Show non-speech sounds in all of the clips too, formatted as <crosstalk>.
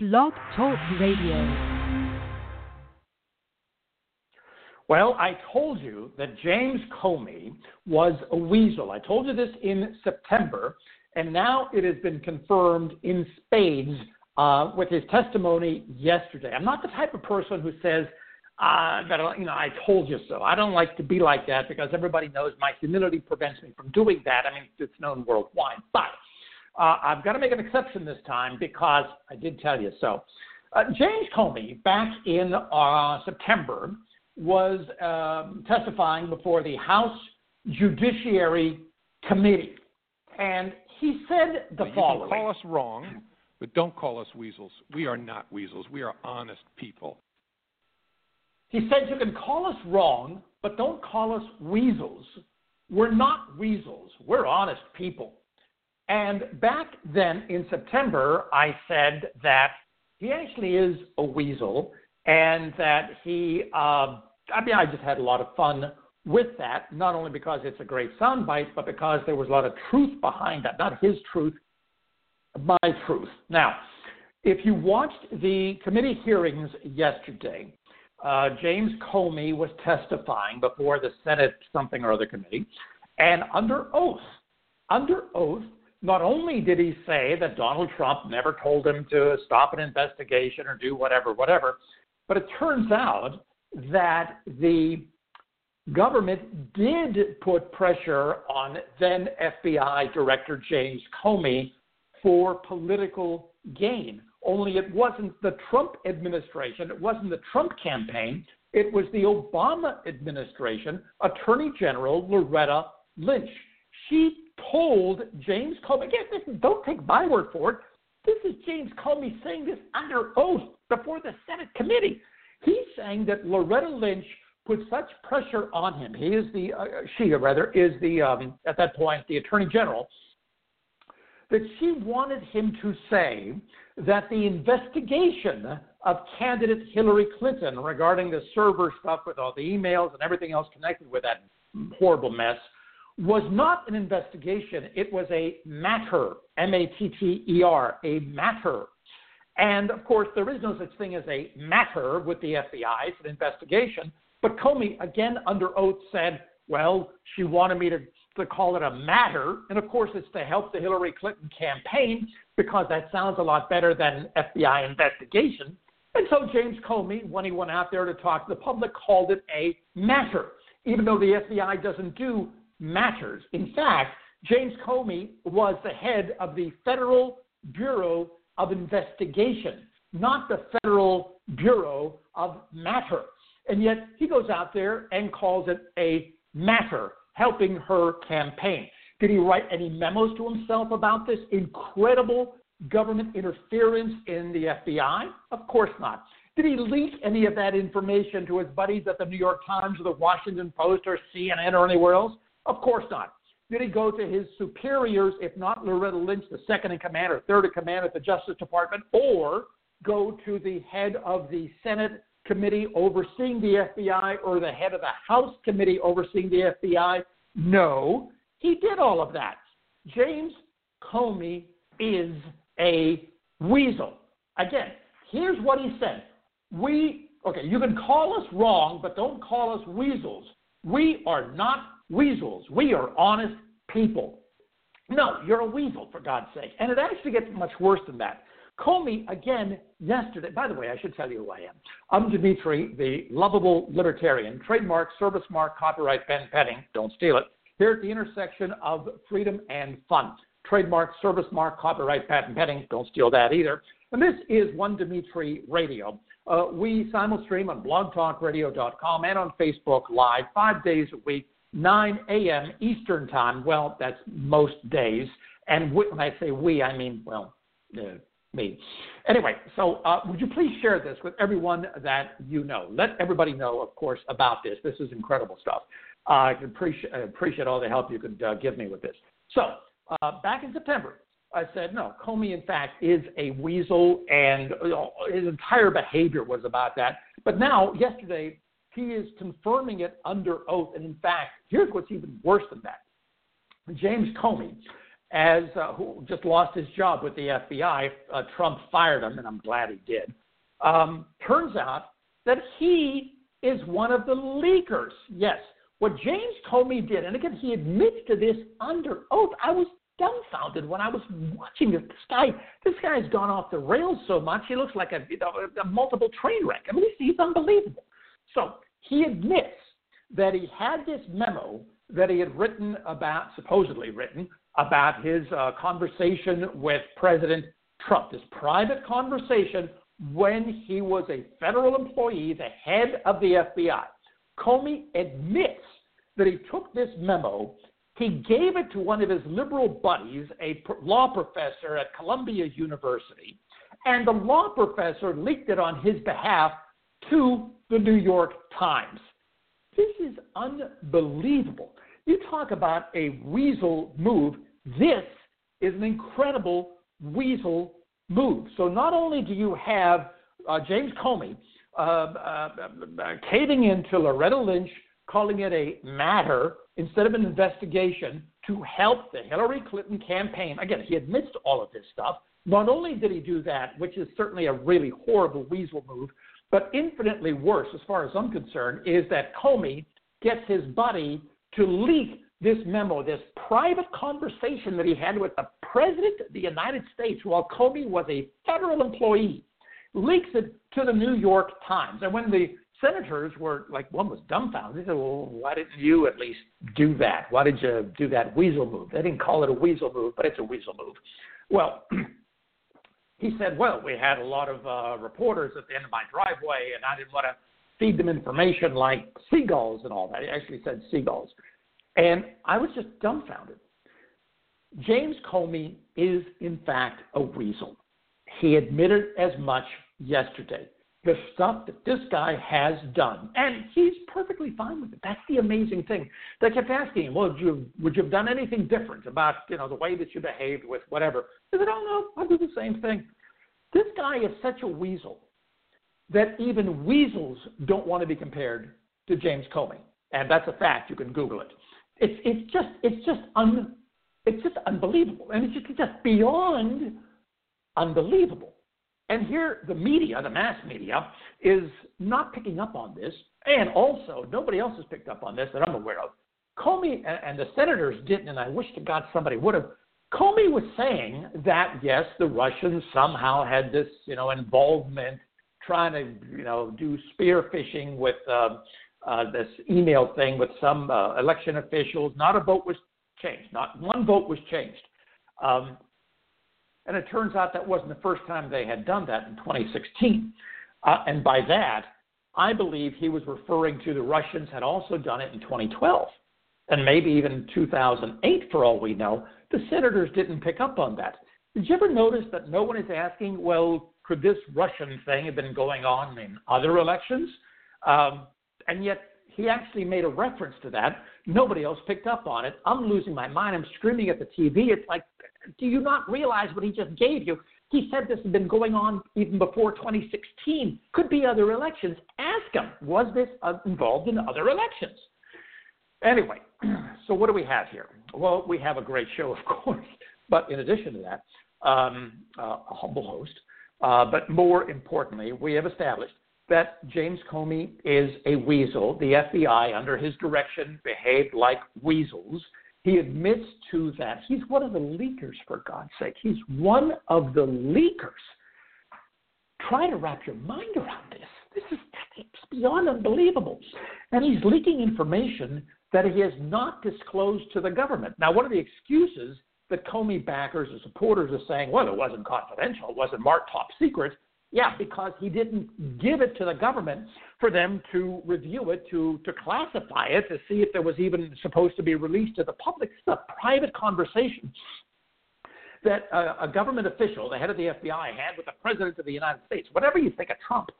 Blog Talk Radio. Well, I told you that James Comey was a weasel. I told you this in September, and now it has been confirmed in spades uh, with his testimony yesterday. I'm not the type of person who says uh, that you know I told you so. I don't like to be like that because everybody knows my humility prevents me from doing that. I mean, it's known worldwide, but uh, I've got to make an exception this time because I did tell you so. Uh, James Comey, back in uh, September, was um, testifying before the House Judiciary Committee, and he said the now, following. You can call us wrong, but don't call us weasels. We are not weasels. We are honest people. He said you can call us wrong, but don't call us weasels. We're not weasels. We're honest people. And back then in September, I said that he actually is a weasel and that he, uh, I mean, I just had a lot of fun with that, not only because it's a great soundbite, but because there was a lot of truth behind that. Not his truth, my truth. Now, if you watched the committee hearings yesterday, uh, James Comey was testifying before the Senate something or other committee, and under oath, under oath, not only did he say that Donald Trump never told him to stop an investigation or do whatever, whatever, but it turns out that the government did put pressure on then FBI Director James Comey for political gain. Only it wasn't the Trump administration, it wasn't the Trump campaign, it was the Obama administration, Attorney General Loretta Lynch. She told James Comey, again, listen, don't take my word for it. This is James Comey saying this under oath before the Senate committee. He's saying that Loretta Lynch put such pressure on him. He is the, uh, she rather, is the, um, at that point, the Attorney General, that she wanted him to say that the investigation of candidate Hillary Clinton regarding the server stuff with all the emails and everything else connected with that horrible mess was not an investigation. It was a matter, M A T T E R, a matter. And of course, there is no such thing as a matter with the FBI. It's an investigation. But Comey, again under oath, said, well, she wanted me to, to call it a matter. And of course, it's to help the Hillary Clinton campaign because that sounds a lot better than an FBI investigation. And so James Comey, when he went out there to talk to the public, called it a matter, even though the FBI doesn't do matters. In fact, James Comey was the head of the Federal Bureau of Investigation, not the Federal Bureau of Matter. And yet he goes out there and calls it a matter, helping her campaign. Did he write any memos to himself about this incredible government interference in the FBI? Of course not. Did he leak any of that information to his buddies at the New York Times or the Washington Post or CNN or anywhere else? Of course not. Did he go to his superiors, if not Loretta Lynch, the second in command or third in command at the Justice Department, or go to the head of the Senate committee overseeing the FBI or the head of the House committee overseeing the FBI? No, he did all of that. James Comey is a weasel. Again, here's what he said. We, okay, you can call us wrong, but don't call us weasels. We are not weasels. We are honest people. No, you're a weasel, for God's sake. And it actually gets much worse than that. Comey, again, yesterday, by the way, I should tell you who I am. I'm Dimitri, the lovable libertarian, trademark, service mark, copyright, pen petting, don't steal it, here at the intersection of freedom and fun. Trademark, service mark, copyright, patent petting, don't steal that either. And this is One Dimitri Radio. Uh, we simulstream on blogtalkradio.com and on Facebook Live five days a week 9 a.m. Eastern Time. Well, that's most days. And when I say we, I mean, well, uh, me. Anyway, so uh, would you please share this with everyone that you know? Let everybody know, of course, about this. This is incredible stuff. Uh, I appreciate, appreciate all the help you could uh, give me with this. So, uh, back in September, I said, no, Comey, in fact, is a weasel, and his entire behavior was about that. But now, yesterday, he is confirming it under oath. And in fact, here's what's even worse than that James Comey as uh, who just lost his job with the FBI. Uh, Trump fired him, and I'm glad he did. Um, turns out that he is one of the leakers. Yes, what James Comey did, and again, he admits to this under oath. I was dumbfounded when I was watching this. This guy, this guy's gone off the rails so much. He looks like a, you know, a multiple train wreck. I mean, he's unbelievable. So he admits that he had this memo that he had written about, supposedly written, about his uh, conversation with President Trump, this private conversation when he was a federal employee, the head of the FBI. Comey admits that he took this memo, he gave it to one of his liberal buddies, a law professor at Columbia University, and the law professor leaked it on his behalf to the New York Times. This is unbelievable. You talk about a weasel move. This is an incredible weasel move. So not only do you have uh, James Comey uh, uh, uh, caving into Loretta Lynch, calling it a matter instead of an investigation to help the Hillary Clinton campaign. Again, he admits to all of this stuff. Not only did he do that, which is certainly a really horrible weasel move, but infinitely worse, as far as I'm concerned, is that Comey gets his buddy to leak this memo, this private conversation that he had with the President of the United States while Comey was a federal employee, leaks it to the New York Times. And when the senators were like, one was dumbfounded. They said, well, why didn't you at least do that? Why did you do that weasel move? They didn't call it a weasel move, but it's a weasel move. Well, <clears throat> he said, well, we had a lot of uh, reporters at the end of my driveway, and I didn't want to feed them information like seagulls and all that. He actually said seagulls. And I was just dumbfounded. James Comey is, in fact, a weasel. He admitted as much yesterday. The stuff that this guy has done, and he's perfectly fine with it. That's the amazing thing. They kept asking him, "Well, would you would you have done anything different about you know the way that you behaved with whatever?" He said, "Oh no, I'll do the same thing." This guy is such a weasel that even weasels don't want to be compared to James Comey, and that's a fact. You can Google it. It's it's just it's just un it's just unbelievable, and it's just, it's just beyond unbelievable. And here, the media, the mass media, is not picking up on this, and also nobody else has picked up on this that I'm aware of. Comey and, the senators didn't, and I wish to God somebody would have. Comey was saying that yes, the Russians somehow had this, you know, involvement, trying to, you know, do spear phishing with uh, uh, this email thing with some uh, election officials. Not a vote was changed. Not one vote was changed. Um, and it turns out that wasn't the first time they had done that in 2016. Uh, and by that, I believe he was referring to the Russians had also done it in 2012 and maybe even 2008 for all we know. The senators didn't pick up on that. Did you ever notice that no one is asking, well, could this Russian thing have been going on in other elections? Um, and yet he actually made a reference to that. Nobody else picked up on it. I'm losing my mind. I'm screaming at the TV. It's like, do you not realize what he just gave you? He said this had been going on even before 2016. Could be other elections. Ask him, was this uh, involved in other elections? Anyway, <clears throat> so what do we have here? Well, we have a great show, <laughs> of course. But in addition to that, um, uh, a humble host. Uh, but more importantly, we have established that James Comey is a weasel. The FBI, under his direction, behaved like weasels. He admits to that. He's one of the leakers, for God's sake. He's one of the leakers. Try to wrap your mind around this. This is beyond unbelievable. And he's leaking information that he has not disclosed to the government. Now, one of the excuses that Comey backers or supporters are saying, well, it wasn't confidential, it wasn't marked top secret. Yeah, because he didn't give it to the government for them to review it, to, to classify it, to see if it was even supposed to be released to the public. It's a private conversation that a, a government official, the head of the FBI, had with the President of the United States. Whatever you think of Trump,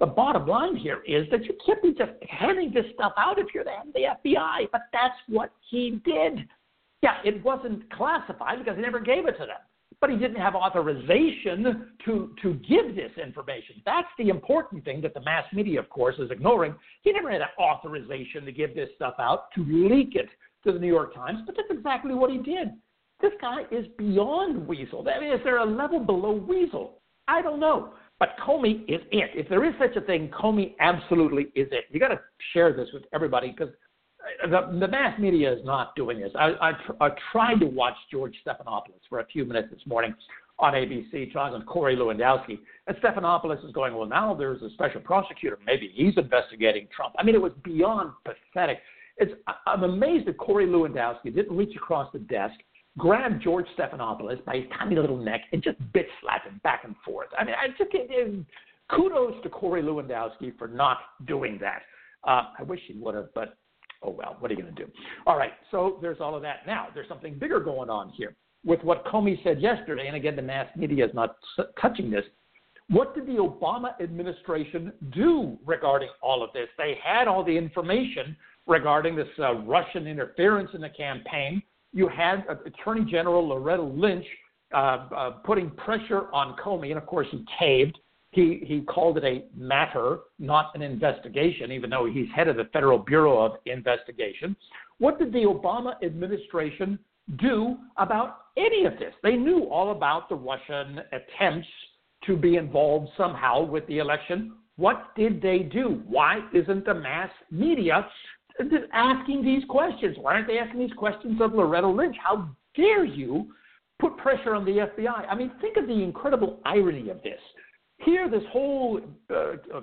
the bottom line here is that you can't be just handing this stuff out if you're the head of the FBI, but that's what he did. Yeah, it wasn't classified because he never gave it to them but he didn't have authorization to, to give this information. That's the important thing that the mass media, of course, is ignoring. He never had authorization to give this stuff out, to leak it to the New York Times, but that's exactly what he did. This guy is beyond weasel. I mean, is there a level below weasel? I don't know. But Comey is it. If there is such a thing, Comey absolutely is it. You got to share this with everybody because the, the mass media is not doing this. I, I, I tried to watch George Stephanopoulos for a few minutes this morning on ABC, talking with Corey Lewandowski. And Stephanopoulos is going, well, now there's a special prosecutor. Maybe he's investigating Trump. I mean, it was beyond pathetic. It's, I'm amazed that Corey Lewandowski didn't reach across the desk, grab George Stephanopoulos by his tiny little neck, and just bitch slap him back and forth. I mean, I just kudos to Corey Lewandowski for not doing that. Uh, I wish he would have, but oh well, what are you going to do? All right, so there's all of that. Now, there's something bigger going on here with what Comey said yesterday, and again, the mass media is not touching this. What did the Obama administration do regarding all of this? They had all the information regarding this uh, Russian interference in the campaign. You had uh, Attorney General Loretta Lynch uh, uh putting pressure on Comey, and of course, he caved. He, he called it a matter, not an investigation, even though he's head of the Federal Bureau of Investigation. What did the Obama administration do about any of this? They knew all about the Russian attempts to be involved somehow with the election. What did they do? Why isn't the mass media asking these questions? Why aren't they asking these questions of Loretta Lynch? How dare you put pressure on the FBI? I mean, think of the incredible irony of this. Here, this whole uh, uh,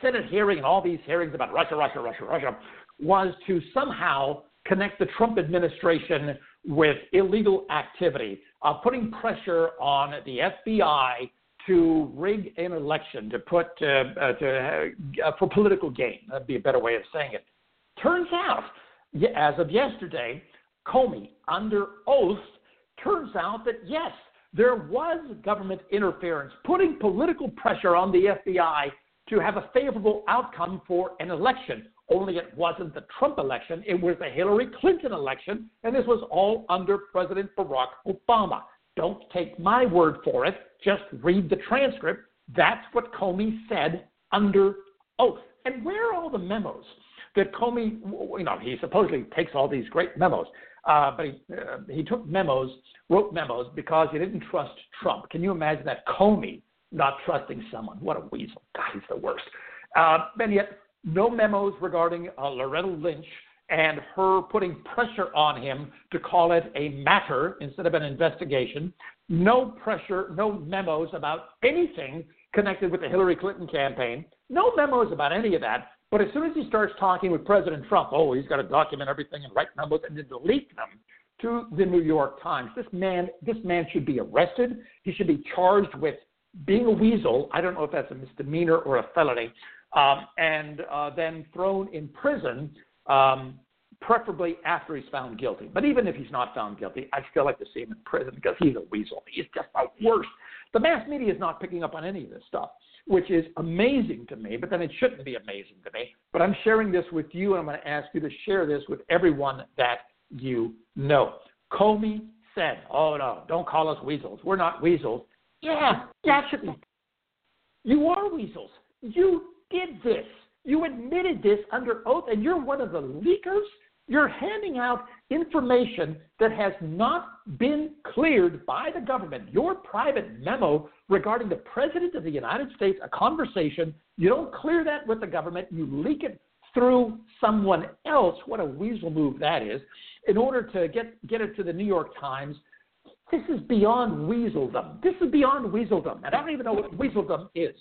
Senate hearing and all these hearings about Russia, Russia, Russia, Russia was to somehow connect the Trump administration with illegal activity, uh, putting pressure on the FBI to rig an election to put uh, uh, to uh, for political gain. That'd be a better way of saying it. Turns out, as of yesterday, Comey, under oath, turns out that yes, there was government interference, putting political pressure on the FBI to have a favorable outcome for an election. Only it wasn't the Trump election, it was the Hillary Clinton election, and this was all under President Barack Obama. Don't take my word for it, just read the transcript. That's what Comey said under oath. And where are all the memos that Comey, you know, he supposedly takes all these great memos, uh, but he, uh, he took memos, wrote memos because he didn't trust Trump. Can you imagine that? Comey not trusting someone. What a weasel. God, he's the worst. Uh, and yet, no memos regarding uh, Loretta Lynch and her putting pressure on him to call it a matter instead of an investigation. No pressure, no memos about anything connected with the Hillary Clinton campaign. No memos about any of that. But as soon as he starts talking with President Trump, oh, he's got to document everything and write memos and then delete them to the New York Times. This man, this man should be arrested. He should be charged with being a weasel. I don't know if that's a misdemeanor or a felony um, and uh, then thrown in prison, um, preferably after he's found guilty. But even if he's not found guilty, I'd still like to see him in prison because he's a weasel. He's just the worst. The mass media is not picking up on any of this stuff, which is amazing to me, but then it shouldn't be amazing to me. But I'm sharing this with you, and I'm going to ask you to share this with everyone that you know. Comey said, Oh, no, don't call us weasels. We're not weasels. Yeah, actually, you are weasels. You did this. You admitted this under oath, and you're one of the leakers. You're handing out information that has not been cleared by the government. Your private memo regarding the President of the United States, a conversation, you don't clear that with the government, you leak it through someone else. What a weasel move that is. In order to get, get it to the New York Times, this is beyond weaseldom. This is beyond weaseldom. And I don't even know what weaseldom is.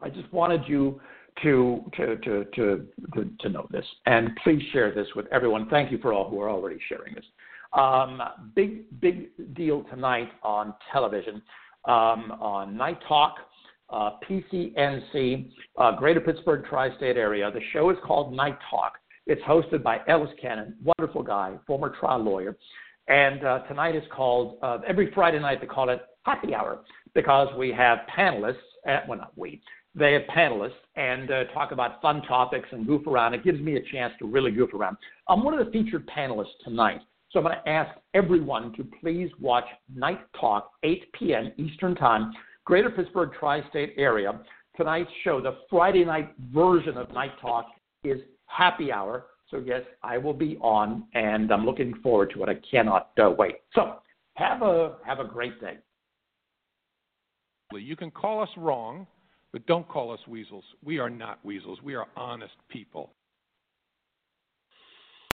I just wanted you to, to, to, to, to, to know this. And please share this with everyone. Thank you for all who are already sharing this. Um, big, big deal tonight on television, um, on Night Talk, uh, PCNC, uh, Greater Pittsburgh Tri State Area. The show is called Night Talk. It's hosted by Ellis Cannon, wonderful guy, former trial lawyer. And uh, tonight is called, uh, every Friday night they call it Happy Hour because we have panelists, at, well, not we, they have panelists and uh, talk about fun topics and goof around. It gives me a chance to really goof around. I'm one of the featured panelists tonight, so I'm going to ask everyone to please watch Night Talk, 8 p.m. Eastern Time, Greater Pittsburgh tri state area. Tonight's show, the Friday night version of Night Talk, is Happy Hour. So, yes, I will be on, and I'm looking forward to it. I cannot uh, wait. So, have a, have a great day. You can call us wrong, but don't call us weasels. We are not weasels. We are honest people.